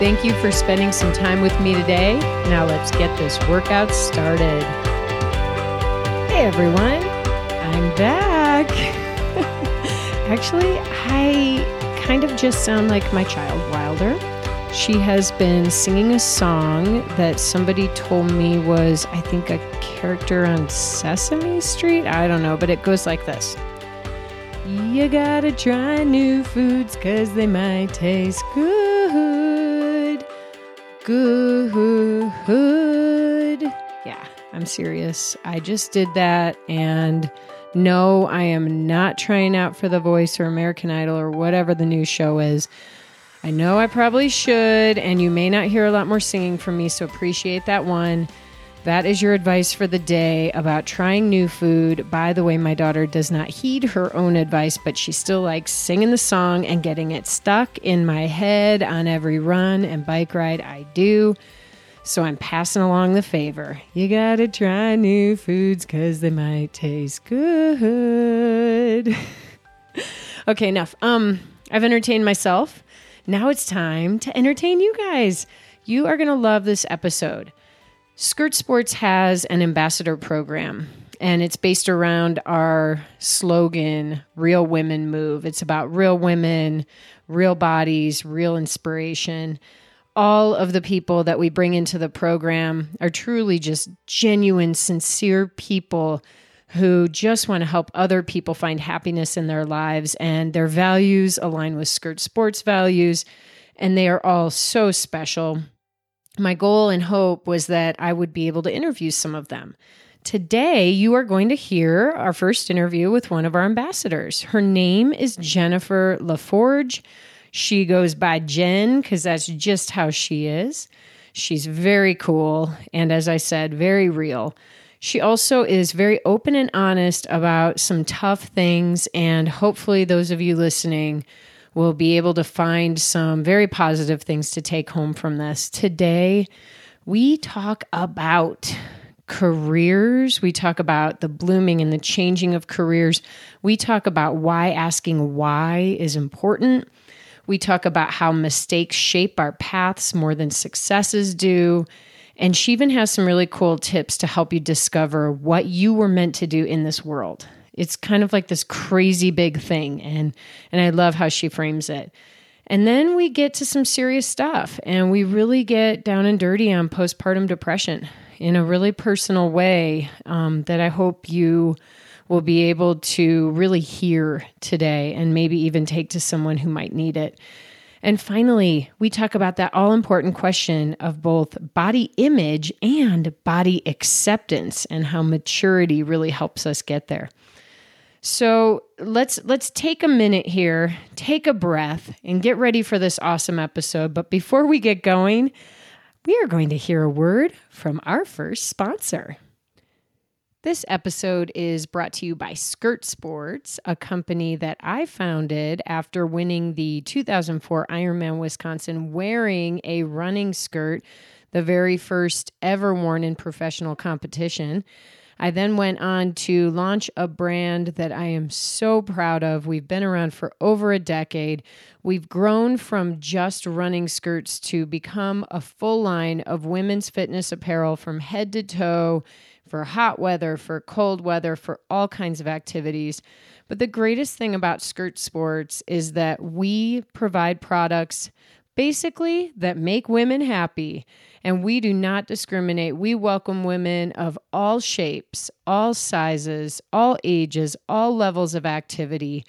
Thank you for spending some time with me today. Now let's get this workout started. Hey everyone, I'm back. Actually, I kind of just sound like my child Wilder. She has been singing a song that somebody told me was, I think, a character on Sesame Street. I don't know, but it goes like this. You gotta try new foods cause they might taste good. Good. Yeah, I'm serious. I just did that and no, I am not trying out for The Voice or American Idol or whatever the new show is. I know I probably should, and you may not hear a lot more singing from me, so appreciate that one. That is your advice for the day about trying new food. By the way, my daughter does not heed her own advice, but she still likes singing the song and getting it stuck in my head on every run and bike ride I do. So I'm passing along the favor. You gotta try new foods because they might taste good. okay, enough. Um, I've entertained myself. Now it's time to entertain you guys. You are gonna love this episode. Skirt Sports has an ambassador program, and it's based around our slogan, Real Women Move. It's about real women, real bodies, real inspiration. All of the people that we bring into the program are truly just genuine, sincere people who just want to help other people find happiness in their lives, and their values align with Skirt Sports values, and they are all so special my goal and hope was that I would be able to interview some of them. Today, you are going to hear our first interview with one of our ambassadors. Her name is Jennifer LaForge. She goes by Jen because that's just how she is. She's very cool and, as I said, very real. She also is very open and honest about some tough things, and hopefully, those of you listening will be able to find some very positive things to take home from this. Today, we talk about careers. We talk about the blooming and the changing of careers. We talk about why asking why is important. We talk about how mistakes shape our paths more than successes do. And she even has some really cool tips to help you discover what you were meant to do in this world. It's kind of like this crazy big thing and and I love how she frames it. And then we get to some serious stuff and we really get down and dirty on postpartum depression in a really personal way um, that I hope you will be able to really hear today and maybe even take to someone who might need it. And finally, we talk about that all important question of both body image and body acceptance and how maturity really helps us get there. So let's let's take a minute here, take a breath, and get ready for this awesome episode. But before we get going, we are going to hear a word from our first sponsor. This episode is brought to you by Skirt Sports, a company that I founded after winning the 2004 Ironman Wisconsin wearing a running skirt, the very first ever worn in professional competition. I then went on to launch a brand that I am so proud of. We've been around for over a decade. We've grown from just running skirts to become a full line of women's fitness apparel from head to toe for hot weather, for cold weather, for all kinds of activities. But the greatest thing about Skirt Sports is that we provide products basically that make women happy. And we do not discriminate. We welcome women of all shapes, all sizes, all ages, all levels of activity.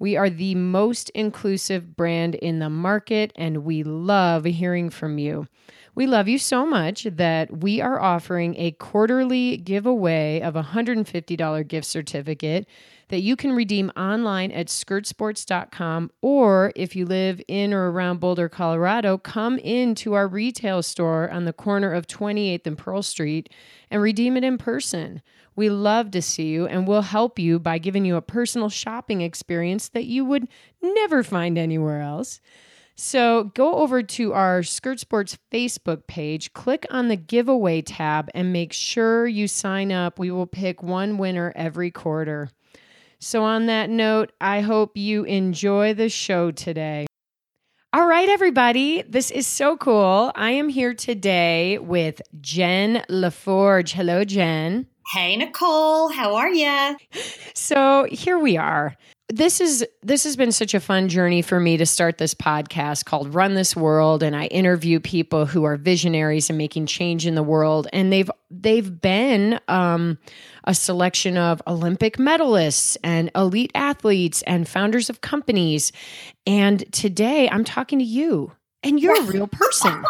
We are the most inclusive brand in the market, and we love hearing from you. We love you so much that we are offering a quarterly giveaway of a $150 gift certificate that you can redeem online at skirtsports.com. Or if you live in or around Boulder, Colorado, come into our retail store on the corner of 28th and Pearl Street and redeem it in person. We love to see you and we'll help you by giving you a personal shopping experience that you would never find anywhere else. So go over to our Skirt Sports Facebook page, click on the giveaway tab, and make sure you sign up. We will pick one winner every quarter. So, on that note, I hope you enjoy the show today. All right, everybody, this is so cool. I am here today with Jen LaForge. Hello, Jen. Hey, Nicole. How are you? So, here we are this is this has been such a fun journey for me to start this podcast called Run This World and I interview people who are visionaries and making change in the world and they've they've been um, a selection of Olympic medalists and elite athletes and founders of companies and today I'm talking to you and you're a real person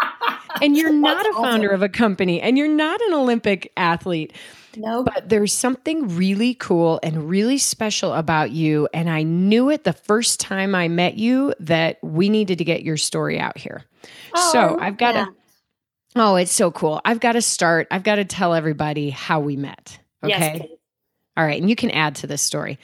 and you're not a founder of a company and you're not an Olympic athlete no. But there's something really cool and really special about you. And I knew it the first time I met you that we needed to get your story out here. Oh, so I've got to. Oh, it's so cool. I've got to start. I've got to tell everybody how we met. Okay. Yes, All right. And you can add to this story.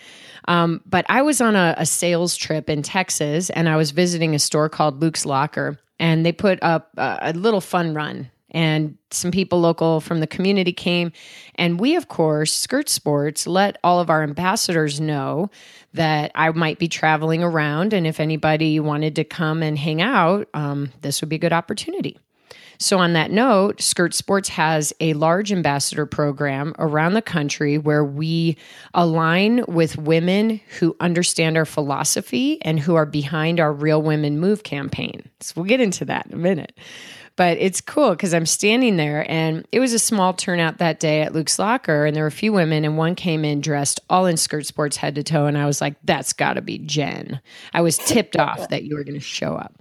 Um, but I was on a, a sales trip in Texas and I was visiting a store called Luke's Locker and they put up a, a little fun run and some people local from the community came. And we, of course, Skirt Sports, let all of our ambassadors know that I might be traveling around. And if anybody wanted to come and hang out, um, this would be a good opportunity. So, on that note, Skirt Sports has a large ambassador program around the country where we align with women who understand our philosophy and who are behind our Real Women Move campaign. So, we'll get into that in a minute. But it's cool because I'm standing there and it was a small turnout that day at Luke's Locker. And there were a few women, and one came in dressed all in skirt sports head to toe. And I was like, that's got to be Jen. I was tipped off that you were going to show up.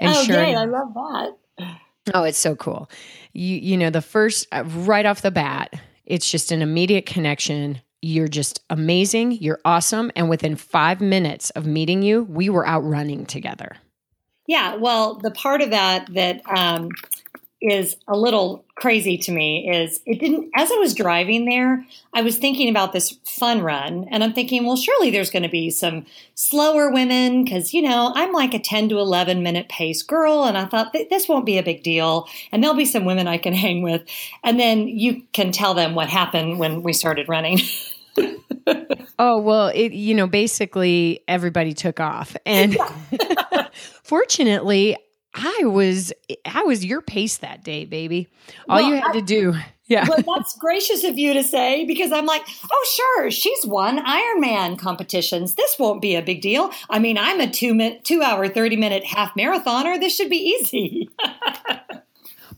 And oh, sure yay, I love that. Oh, it's so cool. You, you know, the first, uh, right off the bat, it's just an immediate connection. You're just amazing. You're awesome. And within five minutes of meeting you, we were out running together. Yeah, well, the part of that that um, is a little crazy to me is it didn't. As I was driving there, I was thinking about this fun run, and I'm thinking, well, surely there's going to be some slower women because you know I'm like a 10 to 11 minute pace girl, and I thought this won't be a big deal, and there'll be some women I can hang with, and then you can tell them what happened when we started running. oh well it you know basically everybody took off and fortunately i was i was your pace that day baby. All well, you had I, to do yeah. Well that's gracious of you to say because i'm like oh sure she's won ironman competitions. This won't be a big deal. I mean i'm a two minute two hour 30 minute half marathoner. This should be easy.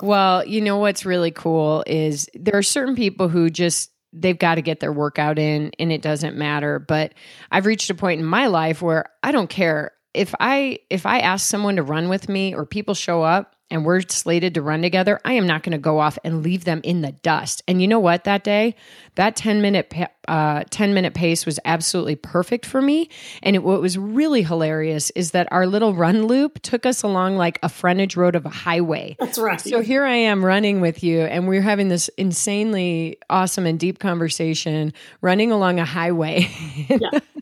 Well you know what's really cool is there are certain people who just they've got to get their workout in and it doesn't matter. But i've reached a point in my life where i don't care if i if i ask someone to run with me or people show up and we're slated to run together, I am not going to go off and leave them in the dust. And you know what? That day, that 10 minute, uh, 10 minute pace was absolutely perfect for me. And it, what was really hilarious is that our little run loop took us along like a frontage road of a highway. That's right. So here I am running with you, and we're having this insanely awesome and deep conversation running along a highway. yeah.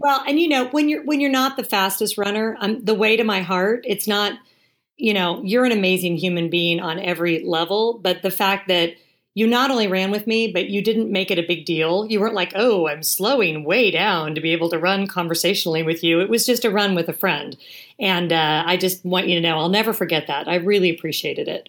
Well, and you know, when you're when you're not the fastest runner, um, the way to my heart, it's not you know, you're an amazing human being on every level. But the fact that you not only ran with me, but you didn't make it a big deal. You weren't like, oh, I'm slowing way down to be able to run conversationally with you. It was just a run with a friend. And uh, I just want you to know, I'll never forget that. I really appreciated it.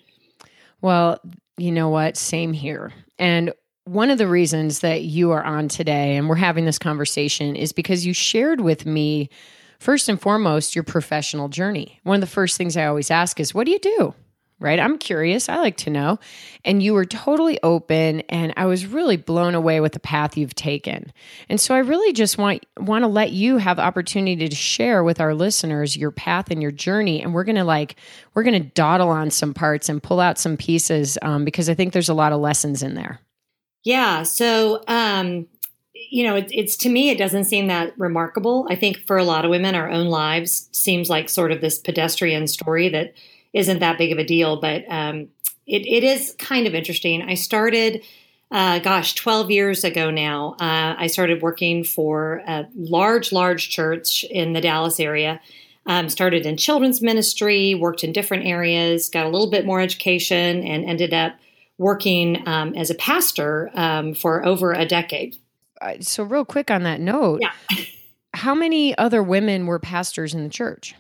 Well, you know what? Same here. And one of the reasons that you are on today and we're having this conversation is because you shared with me first and foremost, your professional journey. One of the first things I always ask is, what do you do? right? I'm curious. I like to know. And you were totally open and I was really blown away with the path you've taken. And so I really just want want to let you have opportunity to share with our listeners your path and your journey and we're to like we're to dawdle on some parts and pull out some pieces um, because I think there's a lot of lessons in there. Yeah, so um you know, it, it's to me, it doesn't seem that remarkable. I think for a lot of women, our own lives seems like sort of this pedestrian story that isn't that big of a deal, but um, it, it is kind of interesting. I started, uh, gosh, 12 years ago now. Uh, I started working for a large, large church in the Dallas area. Um, started in children's ministry, worked in different areas, got a little bit more education, and ended up working um, as a pastor um, for over a decade. Uh, so, real quick on that note, yeah. how many other women were pastors in the church?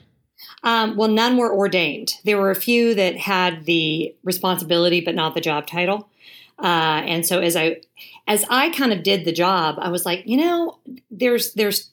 Um, well, none were ordained. There were a few that had the responsibility, but not the job title. Uh, and so as I as I kind of did the job, I was like, you know, there's there's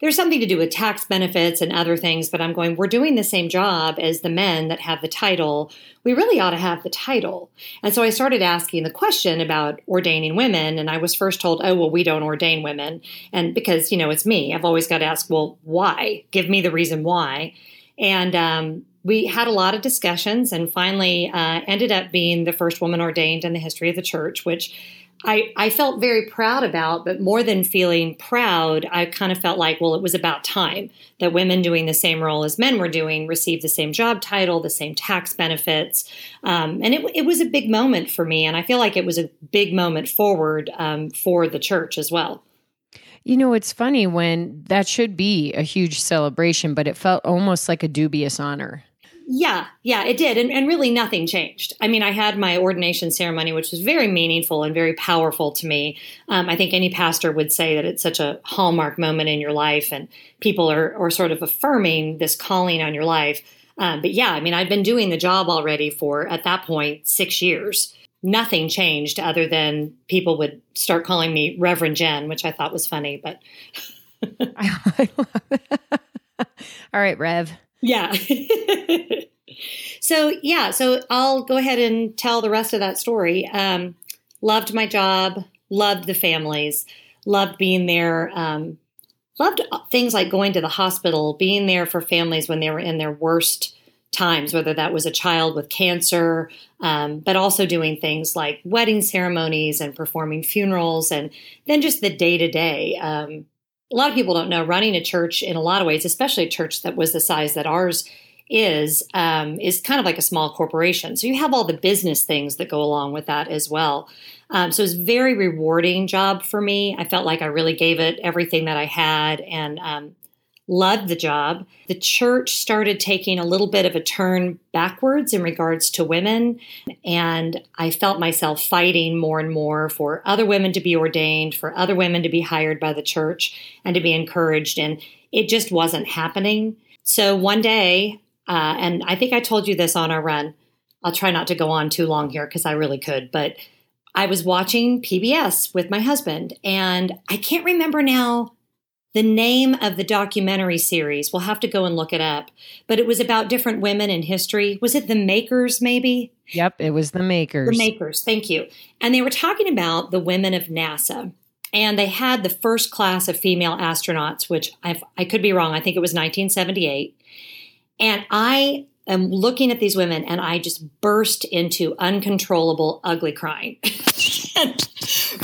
there's something to do with tax benefits and other things, but I'm going, we're doing the same job as the men that have the title. We really ought to have the title. And so I started asking the question about ordaining women. And I was first told, oh, well, we don't ordain women. And because, you know, it's me, I've always got to ask, well, why? Give me the reason why. And um, we had a lot of discussions and finally uh, ended up being the first woman ordained in the history of the church, which I, I felt very proud about, but more than feeling proud, I kind of felt like, well, it was about time that women doing the same role as men were doing received the same job title, the same tax benefits. Um, and it, it was a big moment for me. And I feel like it was a big moment forward um, for the church as well. You know, it's funny when that should be a huge celebration, but it felt almost like a dubious honor. Yeah, yeah, it did. And, and, really nothing changed. I mean, I had my ordination ceremony, which was very meaningful and very powerful to me. Um, I think any pastor would say that it's such a hallmark moment in your life, and people are, are sort of affirming this calling on your life. Um, but yeah, I mean, I'd been doing the job already for, at that point, six years nothing changed other than people would start calling me Reverend Jen, which I thought was funny. But all right, Rev. Yeah. so yeah, so I'll go ahead and tell the rest of that story. Um, loved my job, loved the families, loved being there. Um, loved things like going to the hospital, being there for families when they were in their worst times, whether that was a child with cancer, um, but also doing things like wedding ceremonies and performing funerals, and then just the day to day. A lot of people don't know running a church in a lot of ways, especially a church that was the size that ours is, um, is kind of like a small corporation. So you have all the business things that go along with that as well. Um, so it's a very rewarding job for me. I felt like I really gave it everything that I had, and um, loved the job. The church started taking a little bit of a turn backwards in regards to women. And I felt myself fighting more and more for other women to be ordained, for other women to be hired by the church and to be encouraged. And it just wasn't happening. So one day, uh, and I think I told you this on our run. I'll try not to go on too long here because I really could, but I was watching PBS with my husband, and I can't remember now the name of the documentary series. We'll have to go and look it up. But it was about different women in history. Was it The Makers, maybe? Yep, it was The Makers. The Makers, thank you. And they were talking about the women of NASA. And they had the first class of female astronauts, which I've, I could be wrong. I think it was 1978. And I am looking at these women and I just burst into uncontrollable, ugly crying.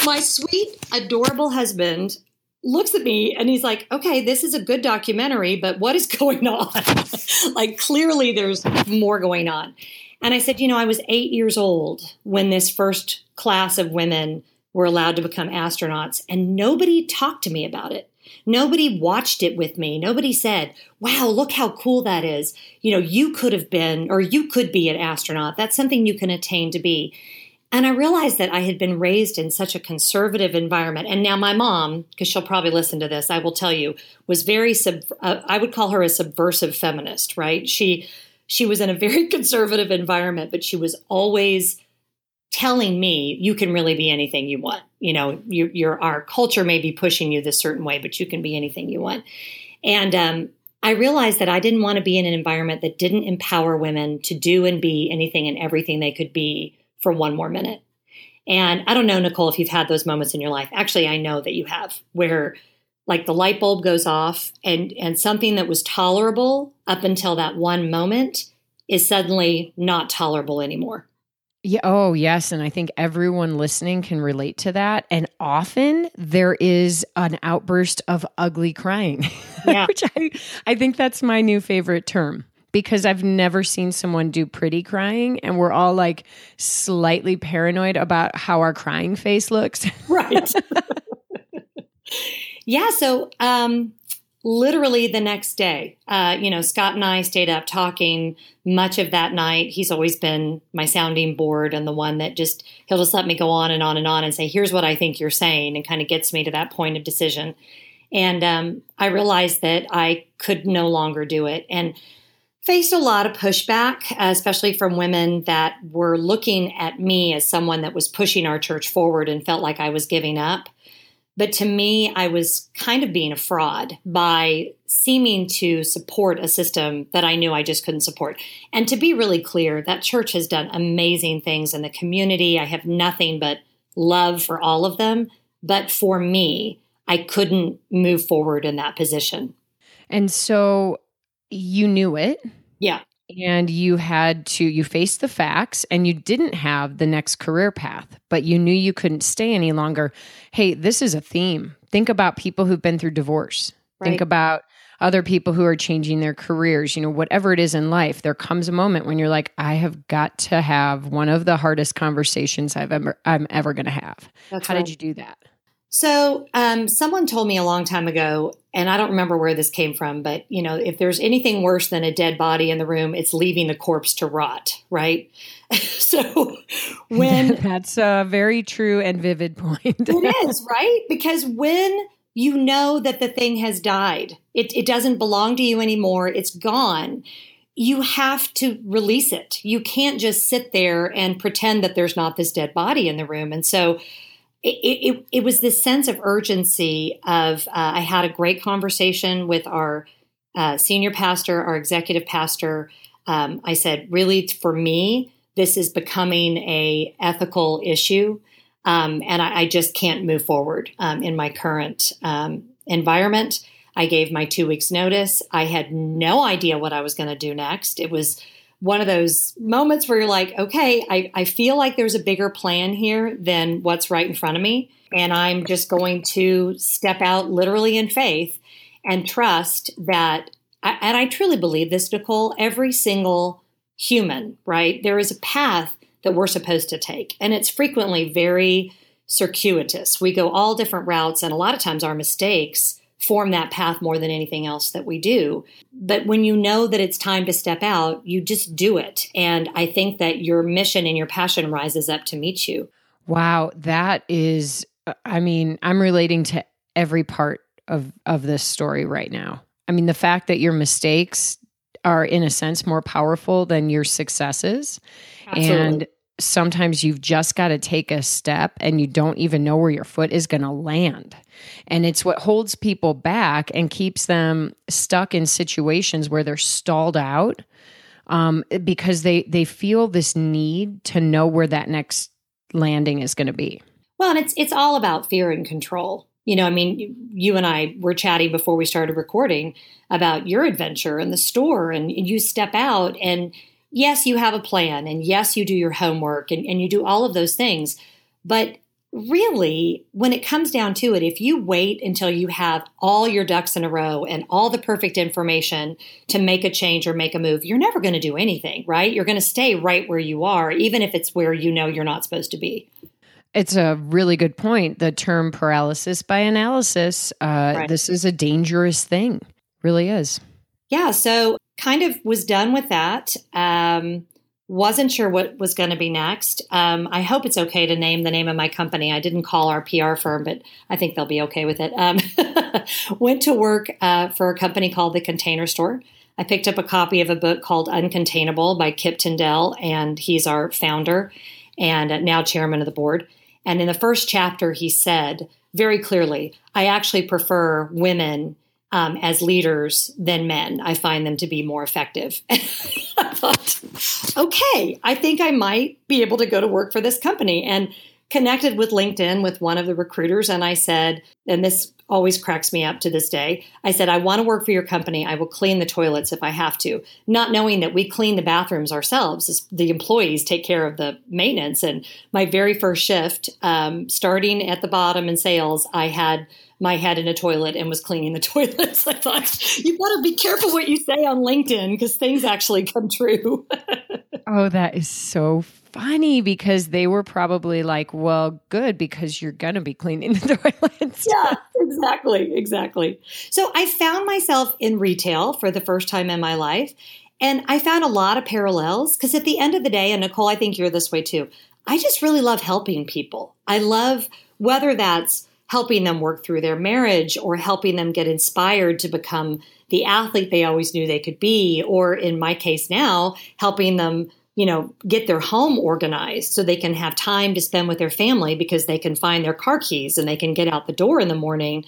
my sweet, adorable husband looks at me and he's like, okay, this is a good documentary, but what is going on? like, clearly there's more going on. And I said, you know, I was eight years old when this first class of women were allowed to become astronauts, and nobody talked to me about it. Nobody watched it with me. Nobody said, wow, look how cool that is. You know, you could have been, or you could be an astronaut. That's something you can attain to be. And I realized that I had been raised in such a conservative environment. And now my mom, because she'll probably listen to this, I will tell you, was very sub. Uh, I would call her a subversive feminist. Right? She she was in a very conservative environment, but she was always telling me you can really be anything you want. You know, you, your our culture may be pushing you this certain way, but you can be anything you want. And um, I realized that I didn't want to be in an environment that didn't empower women to do and be anything and everything they could be for one more minute. And I don't know, Nicole, if you've had those moments in your life. Actually, I know that you have, where like the light bulb goes off and and something that was tolerable up until that one moment is suddenly not tolerable anymore. Yeah. Oh, yes. And I think everyone listening can relate to that. And often there is an outburst of ugly crying, yeah. which I, I think that's my new favorite term because I've never seen someone do pretty crying. And we're all like slightly paranoid about how our crying face looks. Right. yeah. So, um, literally the next day. Uh, you know, Scott and I stayed up talking much of that night. He's always been my sounding board and the one that just, he'll just let me go on and on and on and say, here's what I think you're saying, and kind of gets me to that point of decision. And um, I realized that I could no longer do it. And faced a lot of pushback, especially from women that were looking at me as someone that was pushing our church forward and felt like I was giving up. But to me, I was kind of being a fraud by seeming to support a system that I knew I just couldn't support. And to be really clear, that church has done amazing things in the community. I have nothing but love for all of them. But for me, I couldn't move forward in that position. And so you knew it. Yeah and you had to you faced the facts and you didn't have the next career path but you knew you couldn't stay any longer hey this is a theme think about people who've been through divorce right. think about other people who are changing their careers you know whatever it is in life there comes a moment when you're like i have got to have one of the hardest conversations i've ever i'm ever going to have That's how right. did you do that so, um, someone told me a long time ago, and I don't remember where this came from, but you know, if there's anything worse than a dead body in the room, it's leaving the corpse to rot, right? so, when that's a very true and vivid point, it is right because when you know that the thing has died, it, it doesn't belong to you anymore, it's gone. You have to release it. You can't just sit there and pretend that there's not this dead body in the room. And so, it, it, it was this sense of urgency of uh, i had a great conversation with our uh, senior pastor our executive pastor. Um, i said really for me this is becoming a ethical issue um, and I, I, just can't move forward um, in my current um, environment. I gave my two weeks notice. I had no idea what i was going to do next. It was one of those moments where you're like, okay, I, I feel like there's a bigger plan here than what's right in front of me. And I'm just going to step out literally in faith and trust that, and I truly believe this, Nicole, every single human, right? There is a path that we're supposed to take. And it's frequently very circuitous. We go all different routes, and a lot of times our mistakes form that path more than anything else that we do. But when you know that it's time to step out, you just do it. And I think that your mission and your passion rises up to meet you. Wow, that is I mean, I'm relating to every part of of this story right now. I mean, the fact that your mistakes are in a sense more powerful than your successes Absolutely. and sometimes you've just got to take a step and you don't even know where your foot is going to land. And it's what holds people back and keeps them stuck in situations where they're stalled out um, because they, they feel this need to know where that next landing is going to be. Well, and it's it's all about fear and control. You know, I mean, you and I were chatting before we started recording about your adventure in the store, and you step out and yes, you have a plan and yes, you do your homework and, and you do all of those things. But really, when it comes down to it, if you wait until you have all your ducks in a row and all the perfect information to make a change or make a move, you're never going to do anything, right? You're going to stay right where you are, even if it's where you know you're not supposed to be. It's a really good point. The term paralysis by analysis, uh, right. this is a dangerous thing, really is. Yeah. So kind of was done with that. Um, wasn't sure what was going to be next. Um, I hope it's okay to name the name of my company. I didn't call our PR firm, but I think they'll be okay with it. Um, went to work uh, for a company called The Container Store. I picked up a copy of a book called Uncontainable by Kip Tindell, and he's our founder and now chairman of the board. And in the first chapter, he said very clearly, I actually prefer women um, as leaders than men. I find them to be more effective. I thought, okay, I think I might be able to go to work for this company. And connected with LinkedIn with one of the recruiters, and I said, and this always cracks me up to this day. I said, I want to work for your company. I will clean the toilets if I have to, not knowing that we clean the bathrooms ourselves. The employees take care of the maintenance. And my very first shift, um, starting at the bottom in sales, I had my head in a toilet and was cleaning the toilets. I thought, you got to be careful what you say on LinkedIn because things actually come true. oh, that is so funny because they were probably like, well, good because you're going to be cleaning the toilets. yeah, exactly. Exactly. So I found myself in retail for the first time in my life. And I found a lot of parallels because at the end of the day, and Nicole, I think you're this way too, I just really love helping people. I love whether that's helping them work through their marriage or helping them get inspired to become the athlete they always knew they could be, or in my case now, helping them you know, get their home organized so they can have time to spend with their family because they can find their car keys and they can get out the door in the morning.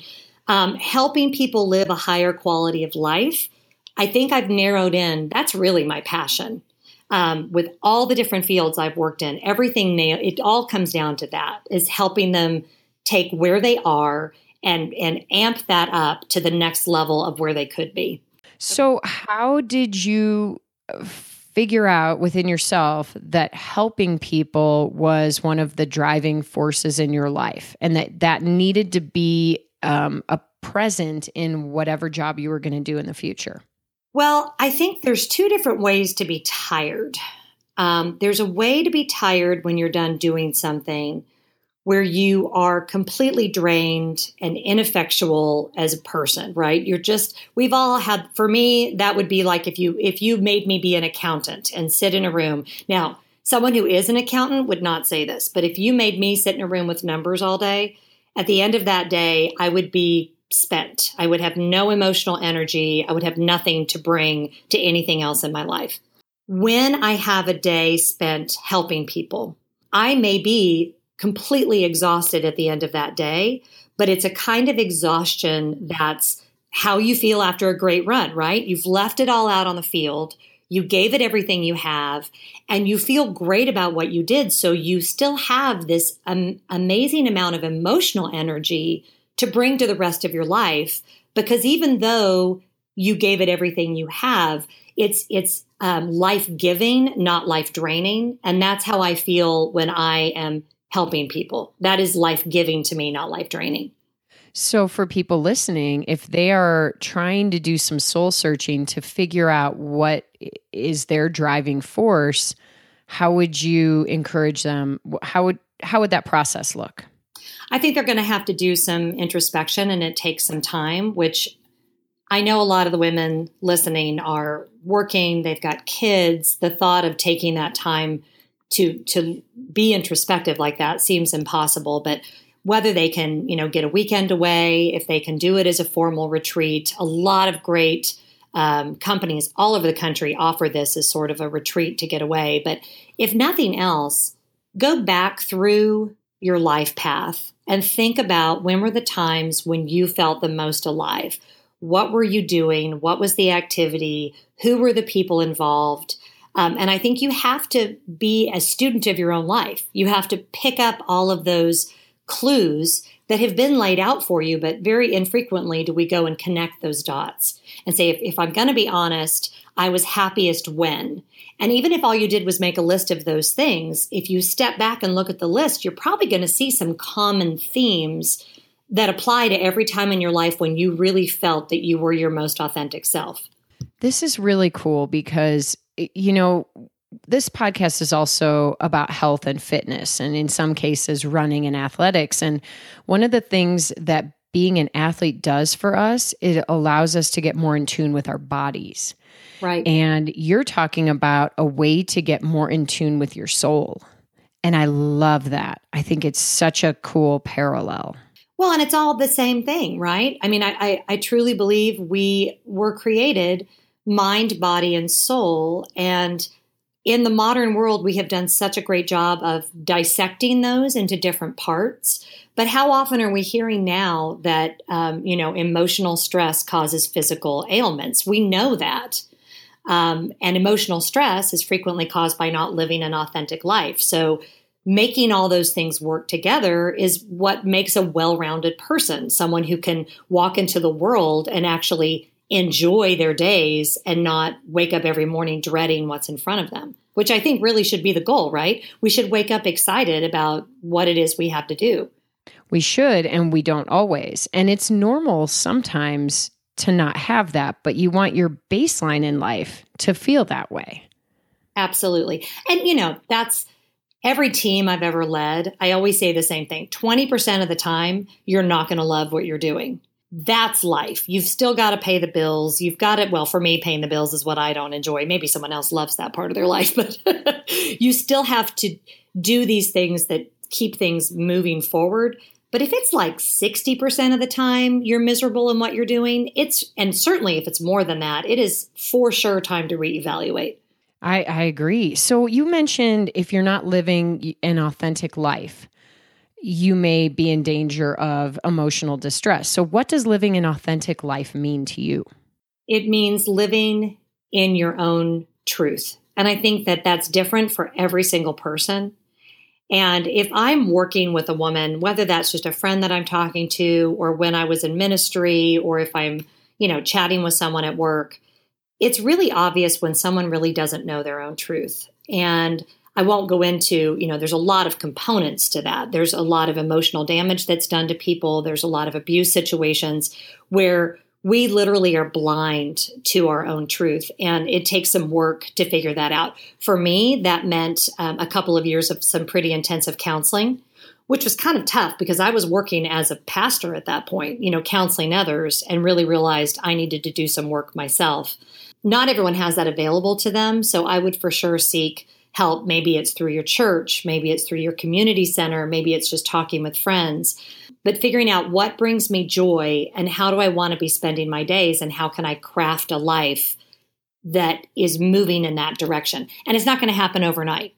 Um, helping people live a higher quality of life, I think I've narrowed in. That's really my passion. Um, with all the different fields I've worked in, everything it all comes down to that is helping them take where they are and and amp that up to the next level of where they could be. So, how did you figure out within yourself that helping people was one of the driving forces in your life and that that needed to be um, a present in whatever job you were going to do in the future? Well, I think there's two different ways to be tired. Um, there's a way to be tired when you're done doing something where you are completely drained and ineffectual as a person right? You're just we've all had for me that would be like if you if you made me be an accountant and sit in a room. Now someone who is an accountant would not say this but if you made me sit in a room with numbers all day at the end of that day i would be spent. I would have no emotional energy. I would have nothing to bring to anything else in my life. When i have a day spent helping people I may be completely exhausted at the end of that day, but it's a kind of exhaustion that's how you feel after a great run, right? You've left it all out on the field. You gave it everything you have, and you feel great about what you did. So you still have this um, amazing amount of emotional energy to bring to the rest of your life. Because even though you gave it everything you have, it's it's um, life giving, not life draining, and that's how I feel when I am helping people. That is life giving to me, not life draining. So, for people listening, if they are trying to do some soul searching to figure out what is their driving force, how would you encourage them? How would how would that process look? I think they're going to have to do some introspection, and it takes some time. Which I know a lot of the women listening are working; they've got kids. The thought of taking that time to to be introspective like that seems impossible but whether they can you know get a weekend away if they can do it as a formal retreat a lot of great um, companies all over the country offer this as sort of a retreat to get away. But if nothing else go back through your life path and think about when were the times when you felt the most alive? What were you doing? What was the activity? Who were the people involved um, and I think you have to be a student of your own life. You have to pick up all of those clues that have been laid out for you, but very infrequently do we go and connect those dots and say, if, if I'm going to be honest, I was happiest when. And even if all you did was make a list of those things, if you step back and look at the list, you're probably going to see some common themes that apply to every time in your life when you really felt that you were your most authentic self. This is really cool because you know, this podcast is also about health and fitness, and in some cases, running and athletics. And one of the things that being an athlete does for us, it allows us to get more in tune with our bodies. Right. And you're talking about a way to get more in tune with your soul. And I love that. I think it's such a cool parallel. Well, and it's all the same thing, right? I mean, I, I, I truly believe we were created mind, body, and soul. And in the modern world, we have done such a great job of dissecting those into different parts. But how often are we hearing now that, um, you know, emotional stress causes physical ailments? We know that. Um, and emotional stress is frequently caused by not living an authentic life. So, making all those things work together is what makes a well rounded person, someone who can walk into the world and actually enjoy their days and not wake up every morning dreading what's in front of them, which I think really should be the goal, right? We should wake up excited about what it is we have to do. We should, and we don't always. And it's normal sometimes to not have that, but you want your baseline in life to feel that way. Absolutely. And, you know, that's every team I've ever led. I always say the same thing 20% of the time, you're not going to love what you're doing that's life. You've still got to pay the bills. You've got it. Well, for me, paying the bills is what I don't enjoy. Maybe someone else loves that part of their life, but you still have to do these things that keep things moving forward. But if it's like 60% of the time you're miserable in what you're doing, it's, and certainly if it's more than that, it is for sure time to reevaluate. I, I agree. So you mentioned if you're not living an authentic life, you may be in danger of emotional distress. So, what does living an authentic life mean to you? It means living in your own truth. And I think that that's different for every single person. And if I'm working with a woman, whether that's just a friend that I'm talking to, or when I was in ministry, or if I'm, you know, chatting with someone at work, it's really obvious when someone really doesn't know their own truth. And I won't go into, you know, there's a lot of components to that. There's a lot of emotional damage that's done to people. There's a lot of abuse situations where we literally are blind to our own truth. And it takes some work to figure that out. For me, that meant um, a couple of years of some pretty intensive counseling, which was kind of tough because I was working as a pastor at that point, you know, counseling others and really realized I needed to do some work myself. Not everyone has that available to them. So I would for sure seek help. Maybe it's through your church, maybe it's through your community center, maybe it's just talking with friends. But figuring out what brings me joy and how do I want to be spending my days and how can I craft a life that is moving in that direction. And it's not going to happen overnight.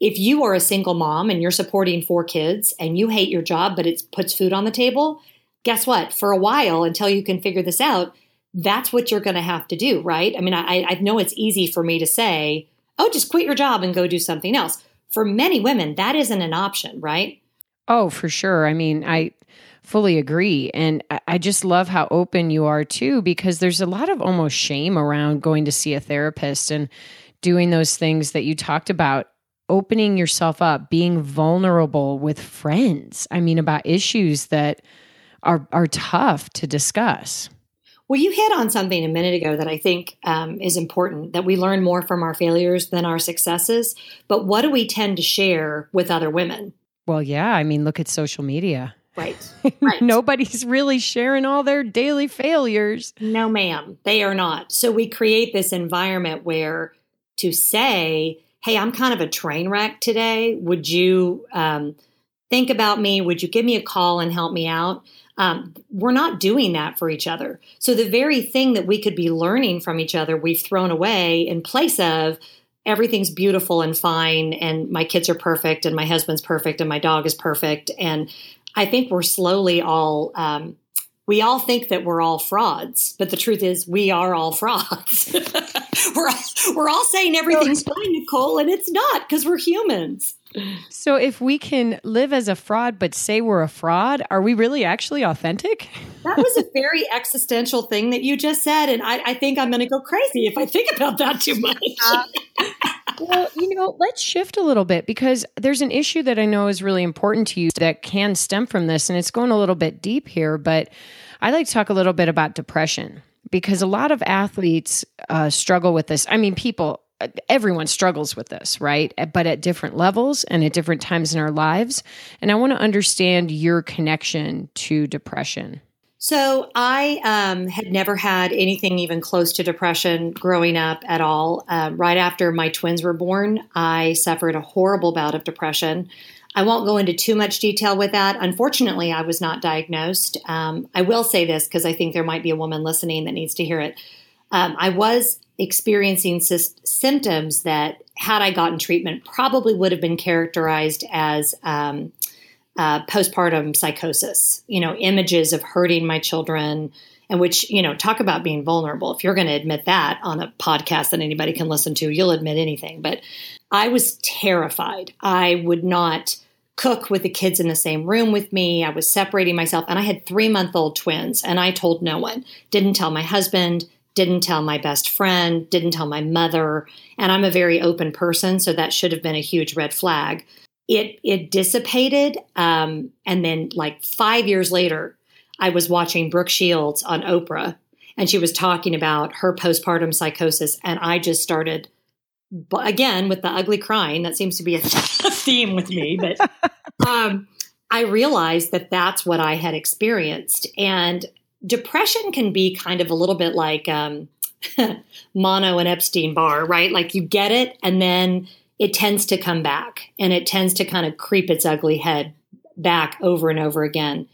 If you are a single mom and you're supporting four kids and you hate your job, but it puts food on the table, guess what? For a while, until you can figure this out, that's what you're going to have to do, right? I mean, I, I know it's easy for me to say, oh, just quit your job and go do something else. For many women, that isn't an option, right? Oh, for sure. I mean, I fully agree. And I just love how open you are too, because there's a lot of almost shame around going to see a therapist and doing those things that you talked about, opening yourself up, being vulnerable with friends. I mean, about issues that are, are tough to discuss. Well, you hit on something a minute ago that I think um, is important that we learn more from our failures than our successes. But what do we tend to share with other women? Well, yeah. I mean, look at social media. Right. right. Nobody's really sharing all their daily failures. No, ma'am, they are not. So we create this environment where to say, hey, I'm kind of a train wreck today. Would you um, think about me? Would you give me a call and help me out? Um, we're not doing that for each other. So the very thing that we could be learning from each other, we've thrown away in place of everything's beautiful and fine, and my kids are perfect, and my husband's perfect, and my dog is perfect. And I think we're slowly all. Um, we all think that we're all frauds, but the truth is we are all frauds. we're, all, we're all saying everything's fine, Nicole, and it's not because we're humans. So, if we can live as a fraud but say we're a fraud, are we really actually authentic? that was a very existential thing that you just said. And I, I think I'm going to go crazy if I think about that too much. Uh, well, you know, let's shift a little bit because there's an issue that I know is really important to you that can stem from this. And it's going a little bit deep here, but I'd like to talk a little bit about depression because a lot of athletes uh, struggle with this. I mean, people everyone struggles with this, right? But at different levels and at different times in our lives. And I want to understand your connection to depression. So I um, had never had anything even close to depression growing up at all. Uh, right after my twins were born, I suffered a horrible bout of depression. I won't go into too much detail with that. Unfortunately, I was not diagnosed. Um, I will say this because I think there might be a woman listening that needs to hear it. Um, I was experiencing sy- symptoms that had I gotten treatment, probably would have been characterized as um, uh, postpartum psychosis. You know, images of hurting my children, and which you know, talk about being vulnerable. If you're going to admit that on a podcast that anybody can listen to, you'll admit anything. But I was terrified. I would not cook with the kids in the same room with me. I was separating myself, and I had three month old twins, and I told no one. Didn't tell my husband, didn't tell my best friend, didn't tell my mother, and I'm a very open person, so that should have been a huge red flag. It it dissipated, um, and then like five years later, I was watching Brooke Shields on Oprah, and she was talking about her postpartum psychosis, and I just started but again with the ugly crying that seems to be a, theme with me but um, i realized that that's what i had experienced and depression can be kind of a little bit like um, mono and epstein barr right? Like you get it and then it tends to come back and it tends to kind of creep its ugly head back over and over again.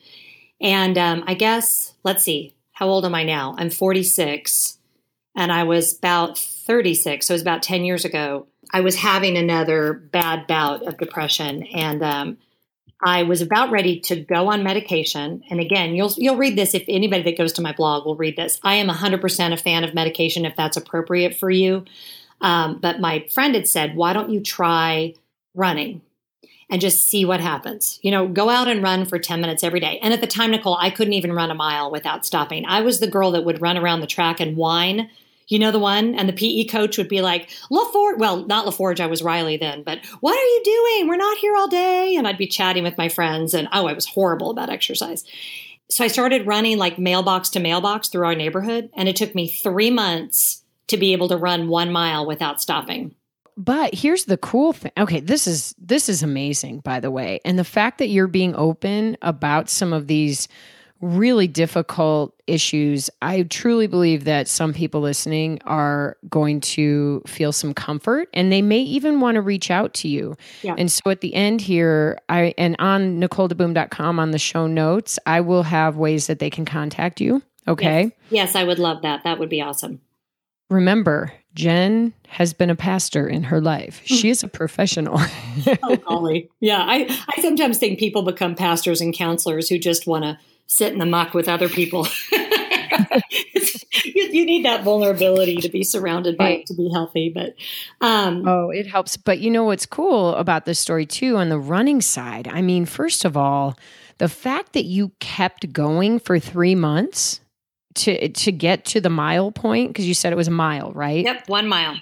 And um, i guess let's see how old am i now? I'm 46 and I was about 36, so it was about 10 years ago. I was having another bad bout of depression, and um, I was about ready to go on medication. And again, you'll you'll read this if anybody that goes to my blog will read this. I am 100% a fan of medication if that's appropriate for you. Um, but my friend had said, "Why don't you try running?" and just see what happens. You know, go out and run for 10 minutes every day. And at the time, Nicole, I couldn't even run a mile without stopping. I was the girl that would run around the track and whine you know the one? And the PE coach would be like, LaForge, well, not LaForge, I was Riley then, but what are you doing? We're not here all day. And I'd be chatting with my friends, and oh, I was horrible about exercise. So I started running like mailbox to mailbox through our neighborhood, and it took me three months to be able to run one mile without stopping. But here's the cool thing. Okay, this is this is amazing, by the way. And the fact that you're being open about some of these really difficult issues, I truly believe that some people listening are going to feel some comfort and they may even want to reach out to you. Yeah. And so at the end here, I and on NicoleDeBoom.com on the show notes, I will have ways that they can contact you. Okay. Yes, yes I would love that. That would be awesome. Remember, Jen has been a pastor in her life. She is a professional. oh, golly. Yeah. I, I sometimes think people become pastors and counselors who just want to sit in the muck with other people. you, you, need that vulnerability to be surrounded by right. to be healthy. But um, oh, it helps. But you know what's cool about this story too on the running side? I mean, first of all, the fact that you kept going for three months to to get to the mile point because you said it was a mile, right? Yep, one mile.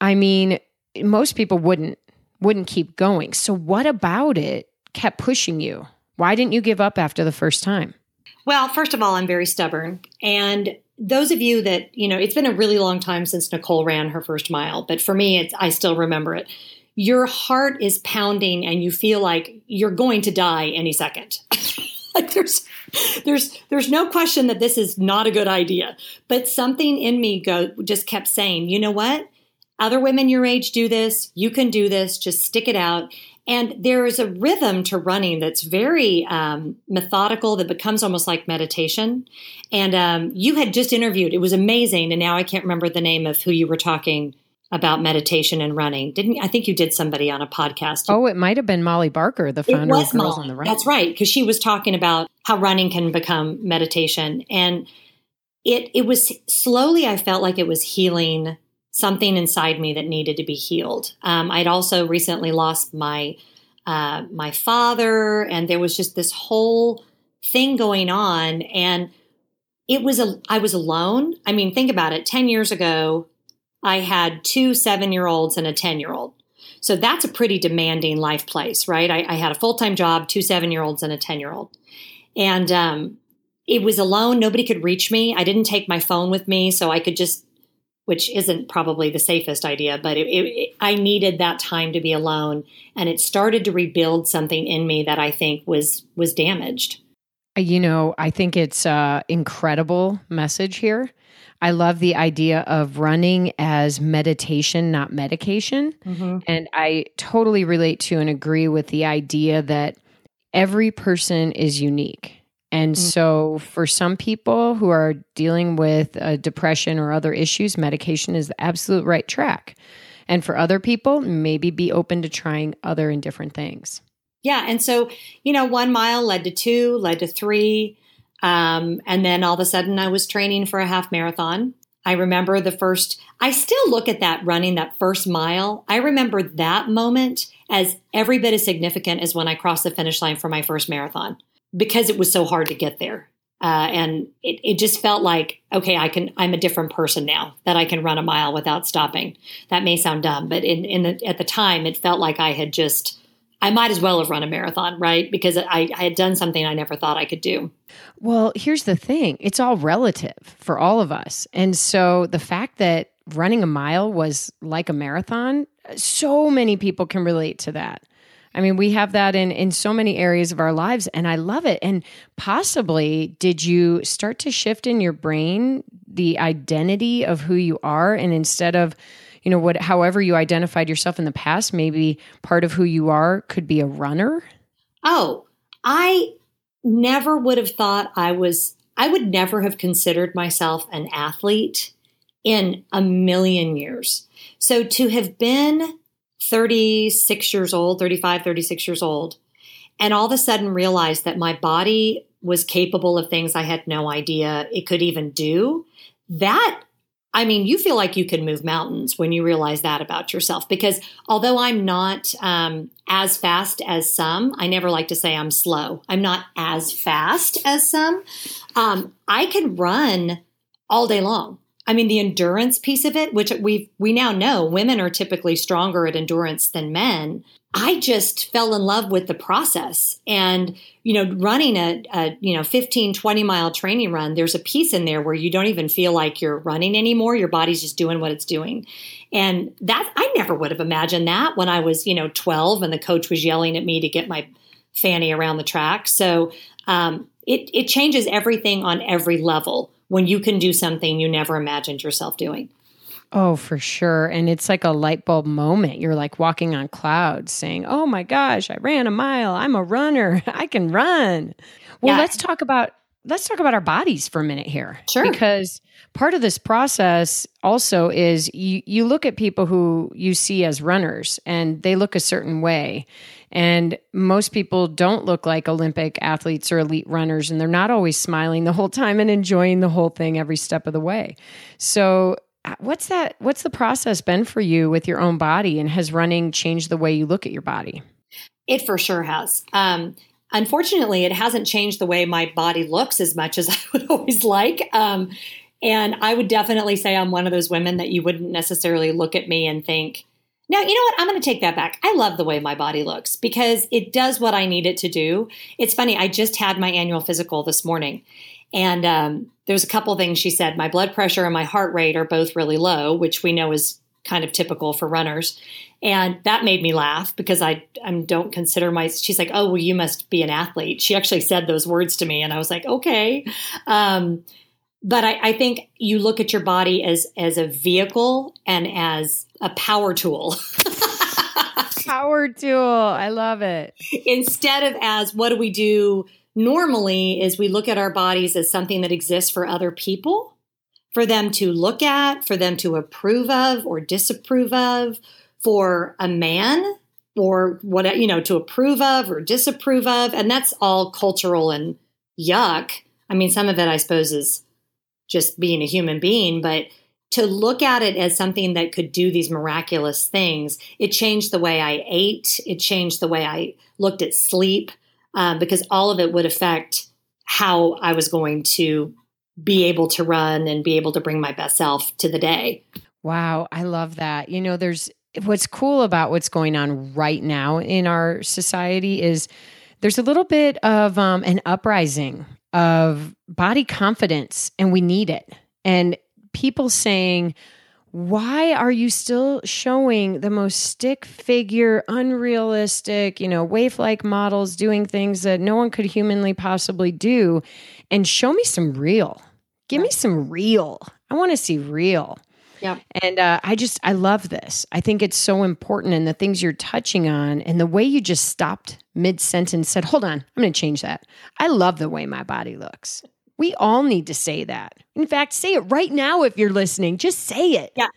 I mean, most people wouldn't wouldn't keep going. So what about it kept pushing you? Why didn't you give up after the first time? Well, first of all, I'm very stubborn. And those of you that, you know, it's been a really long time since Nicole ran her first mile, but for me, it's, I still remember it. Your heart is pounding and you feel like you're going to die any second. like there's there's there's no question that this is not a good idea. But something in me go just kept saying, you know what? Other women your age do this. You can do this. Just stick it out. And there is a rhythm to running that's very um, methodical that becomes almost like meditation. And um, you had just interviewed, it was amazing. And now I can't remember the name of who you were talking about meditation and running. Didn't I think you did somebody on a podcast? Oh, it might have been Molly Barker, the founder of Girls Molly. on the Run. That's right, because she was talking about how running can become meditation. And it it was slowly I felt like it was healing something inside me that needed to be healed. Um, I'd also recently lost my uh, my father, and there was just this whole thing going on, and it was a I was alone. I mean, think about it. Ten years ago, I had two seven year olds and a ten year old. So that's a pretty demanding life place, right? I, I had a full time job, two seven year olds, and a 10 year old. And um, it was alone. Nobody could reach me. I didn't take my phone with me, so I could just which isn't probably the safest idea, but it, it, I needed that time to be alone, and it started to rebuild something in me that I think was was damaged. You know, I think it's an incredible message here. I love the idea of running as meditation, not medication. Mm-hmm. And I totally relate to and agree with the idea that every person is unique. And mm-hmm. so, for some people who are dealing with uh, depression or other issues, medication is the absolute right track. And for other people, maybe be open to trying other and different things. Yeah. And so, you know, one mile led to two, led to three. Um, and then all of a sudden I was training for a half marathon. I remember the first, I still look at that running that first mile. I remember that moment as every bit as significant as when I crossed the finish line for my first marathon because it was so hard to get there. Uh, and it, it just felt like, okay, I can, I'm a different person now that I can run a mile without stopping. That may sound dumb, but in, in the, at the time, it felt like I had just, I might as well have run a marathon, right? Because I, I had done something I never thought I could do. Well, here's the thing it's all relative for all of us. And so the fact that running a mile was like a marathon, so many people can relate to that. I mean, we have that in in so many areas of our lives and I love it. And possibly did you start to shift in your brain the identity of who you are and instead of you know what however you identified yourself in the past, maybe part of who you are could be a runner? Oh, I never would have thought I was I would never have considered myself an athlete in a million years. So to have been 36 years old, 35, 36 years old, and all of a sudden realized that my body was capable of things I had no idea it could even do. That, I mean, you feel like you can move mountains when you realize that about yourself. Because although I'm not um, as fast as some, I never like to say I'm slow. I'm not as fast as some. Um, I can run all day long. I mean, the endurance piece of it, which we we now know women are typically stronger at endurance than men. I just fell in love with the process. And, you know, running a, a, you know, 15, 20 mile training run, there's a piece in there where you don't even feel like you're running anymore. Your body's just doing what it's doing. And that, I never would have imagined that when I was, you know, 12 and the coach was yelling at me to get my fanny around the track. So, um, it, it changes everything on every level when you can do something you never imagined yourself doing. Oh, for sure. And it's like a light bulb moment. You're like walking on clouds saying, Oh my gosh, I ran a mile. I'm a runner. I can run. Well, yeah. let's talk about let's talk about our bodies for a minute here. Sure. Because part of this process also is you you look at people who you see as runners and they look a certain way. And most people don't look like Olympic athletes or elite runners, and they're not always smiling the whole time and enjoying the whole thing every step of the way. So, uh, what's that? What's the process been for you with your own body, and has running changed the way you look at your body? It for sure has. Um, unfortunately, it hasn't changed the way my body looks as much as I would always like. Um, and I would definitely say I'm one of those women that you wouldn't necessarily look at me and think, now, you know what? I'm going to take that back. I love the way my body looks because it does what I need it to do. It's funny. I just had my annual physical this morning, and um, there's a couple things she said. My blood pressure and my heart rate are both really low, which we know is kind of typical for runners. And that made me laugh because I, I don't consider my. She's like, "Oh, well, you must be an athlete." She actually said those words to me, and I was like, "Okay." Um, but I, I, think you look at your body as as a vehicle and as a power tool. power tool. I love it. Instead of as what do we do normally is we look at our bodies as something that exists for other people, for them to look at, for them to approve of or disapprove of, for a man or what you know to approve of or disapprove of, and that's all cultural and yuck. I mean, some of it I suppose is just being a human being, but to look at it as something that could do these miraculous things, it changed the way I ate. It changed the way I looked at sleep um, because all of it would affect how I was going to be able to run and be able to bring my best self to the day. Wow, I love that. You know, there's what's cool about what's going on right now in our society is there's a little bit of um, an uprising of body confidence, and we need it. And people saying, why are you still showing the most stick figure, unrealistic, you know, waif like models doing things that no one could humanly possibly do? And show me some real. Give me some real. I want to see real. Yeah. And uh, I just, I love this. I think it's so important. And the things you're touching on and the way you just stopped mid sentence said, hold on, I'm going to change that. I love the way my body looks. We all need to say that. In fact, say it right now if you're listening. Just say it. Yeah.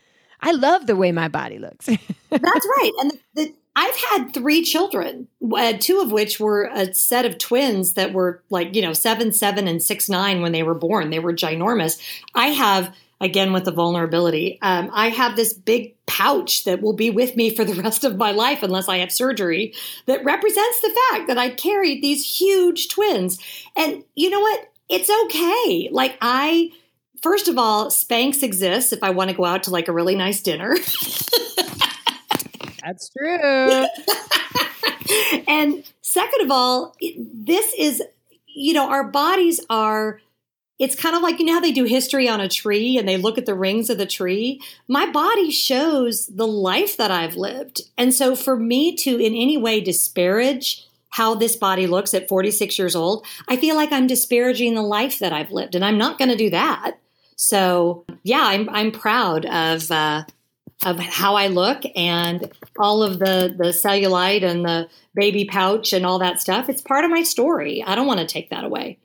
I love the way my body looks. That's right. And the, the, I've had three children, uh, two of which were a set of twins that were like, you know, seven, seven, and six, nine when they were born. They were ginormous. I have, again, with the vulnerability, um, I have this big pouch that will be with me for the rest of my life unless I have surgery that represents the fact that I carried these huge twins. And you know what? It's okay. Like, I, first of all, Spanx exists if I want to go out to like a really nice dinner. That's true. and second of all, this is, you know, our bodies are, it's kind of like, you know, how they do history on a tree and they look at the rings of the tree? My body shows the life that I've lived. And so for me to in any way disparage how this body looks at 46 years old, I feel like I'm disparaging the life that I've lived. And I'm not going to do that. So yeah, I'm, I'm proud of, uh, of how I look and all of the the cellulite and the baby pouch and all that stuff. It's part of my story. I don't want to take that away.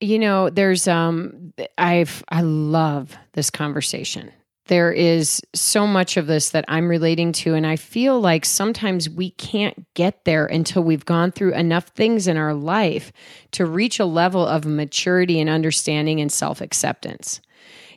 You know, there's um I've I love this conversation. There is so much of this that I'm relating to and I feel like sometimes we can't get there until we've gone through enough things in our life to reach a level of maturity and understanding and self-acceptance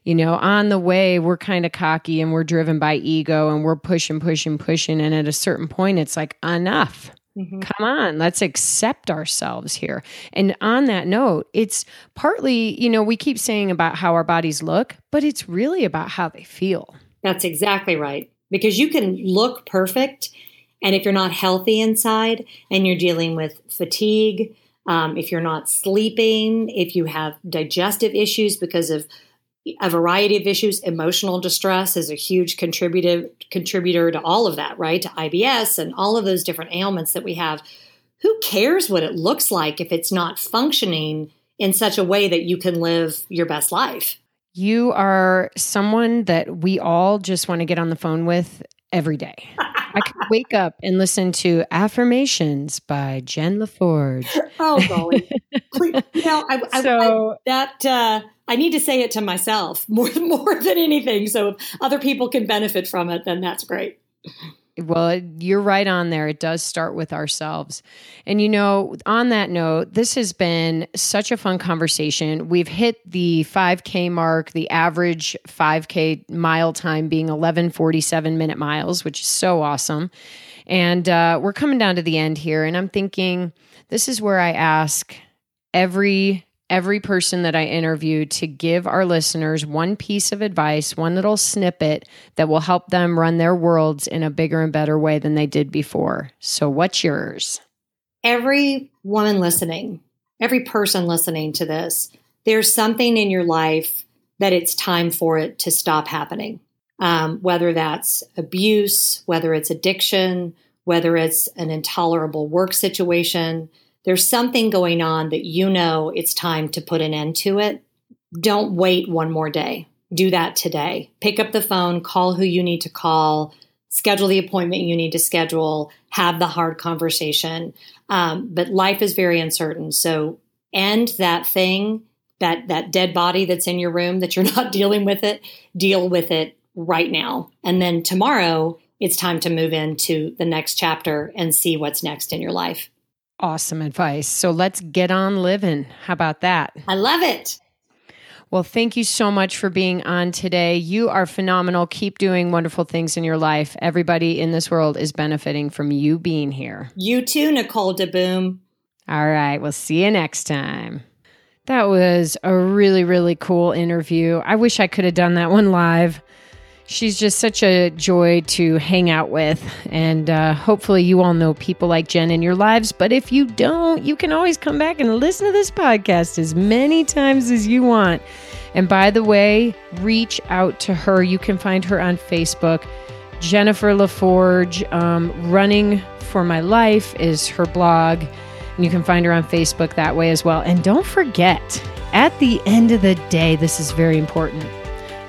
you know, on the way, we're kind of cocky and we're driven by ego and we're pushing, pushing, pushing. And at a certain point, it's like, enough. Mm-hmm. Come on, let's accept ourselves here. And on that note, it's partly, you know, we keep saying about how our bodies look, but it's really about how they feel. That's exactly right. Because you can look perfect. And if you're not healthy inside and you're dealing with fatigue, um, if you're not sleeping, if you have digestive issues because of a variety of issues. Emotional distress is a huge contributor contributor to all of that, right? To IBS and all of those different ailments that we have. Who cares what it looks like if it's not functioning in such a way that you can live your best life? You are someone that we all just want to get on the phone with every day. I could wake up and listen to affirmations by Jen LaForge. Oh, golly. Please, you know, I, so, I, that, uh, I need to say it to myself more more than anything. So if other people can benefit from it, then that's great. Well, you're right on there. It does start with ourselves. And you know, on that note, this has been such a fun conversation. We've hit the 5K mark, the average 5K mile time being 1147 minute miles, which is so awesome. And uh, we're coming down to the end here. And I'm thinking, this is where I ask every every person that I interview to give our listeners one piece of advice, one little snippet that will help them run their worlds in a bigger and better way than they did before. So, what's yours? Every woman listening, every person listening to this, there's something in your life that it's time for it to stop happening. Um, whether that's abuse, whether it's addiction, whether it's an intolerable work situation, there's something going on that you know it's time to put an end to it, don't wait one more day. Do that today. Pick up the phone, call who you need to call, schedule the appointment you need to schedule, have the hard conversation. Um, but life is very uncertain. So end that thing, that, that dead body that's in your room that you're not dealing with it, deal with it right now. And then tomorrow, it's time to move into the next chapter and see what's next in your life. Awesome advice. So let's get on living. How about that? I love it. Well, thank you so much for being on today. You are phenomenal. Keep doing wonderful things in your life. Everybody in this world is benefiting from you being here. You too, Nicole DeBoom. All right. We'll see you next time. That was a really, really cool interview. I wish I could have done that one live. She's just such a joy to hang out with. And uh, hopefully, you all know people like Jen in your lives. But if you don't, you can always come back and listen to this podcast as many times as you want. And by the way, reach out to her. You can find her on Facebook. Jennifer LaForge, um, Running for My Life is her blog. And you can find her on Facebook that way as well. And don't forget, at the end of the day, this is very important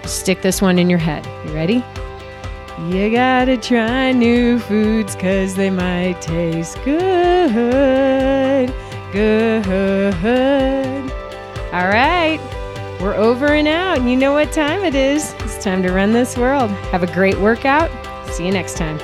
Stick this one in your head. You ready? You gotta try new foods cause they might taste good. Good. All right. We're over and out. And you know what time it is. It's time to run this world. Have a great workout. See you next time.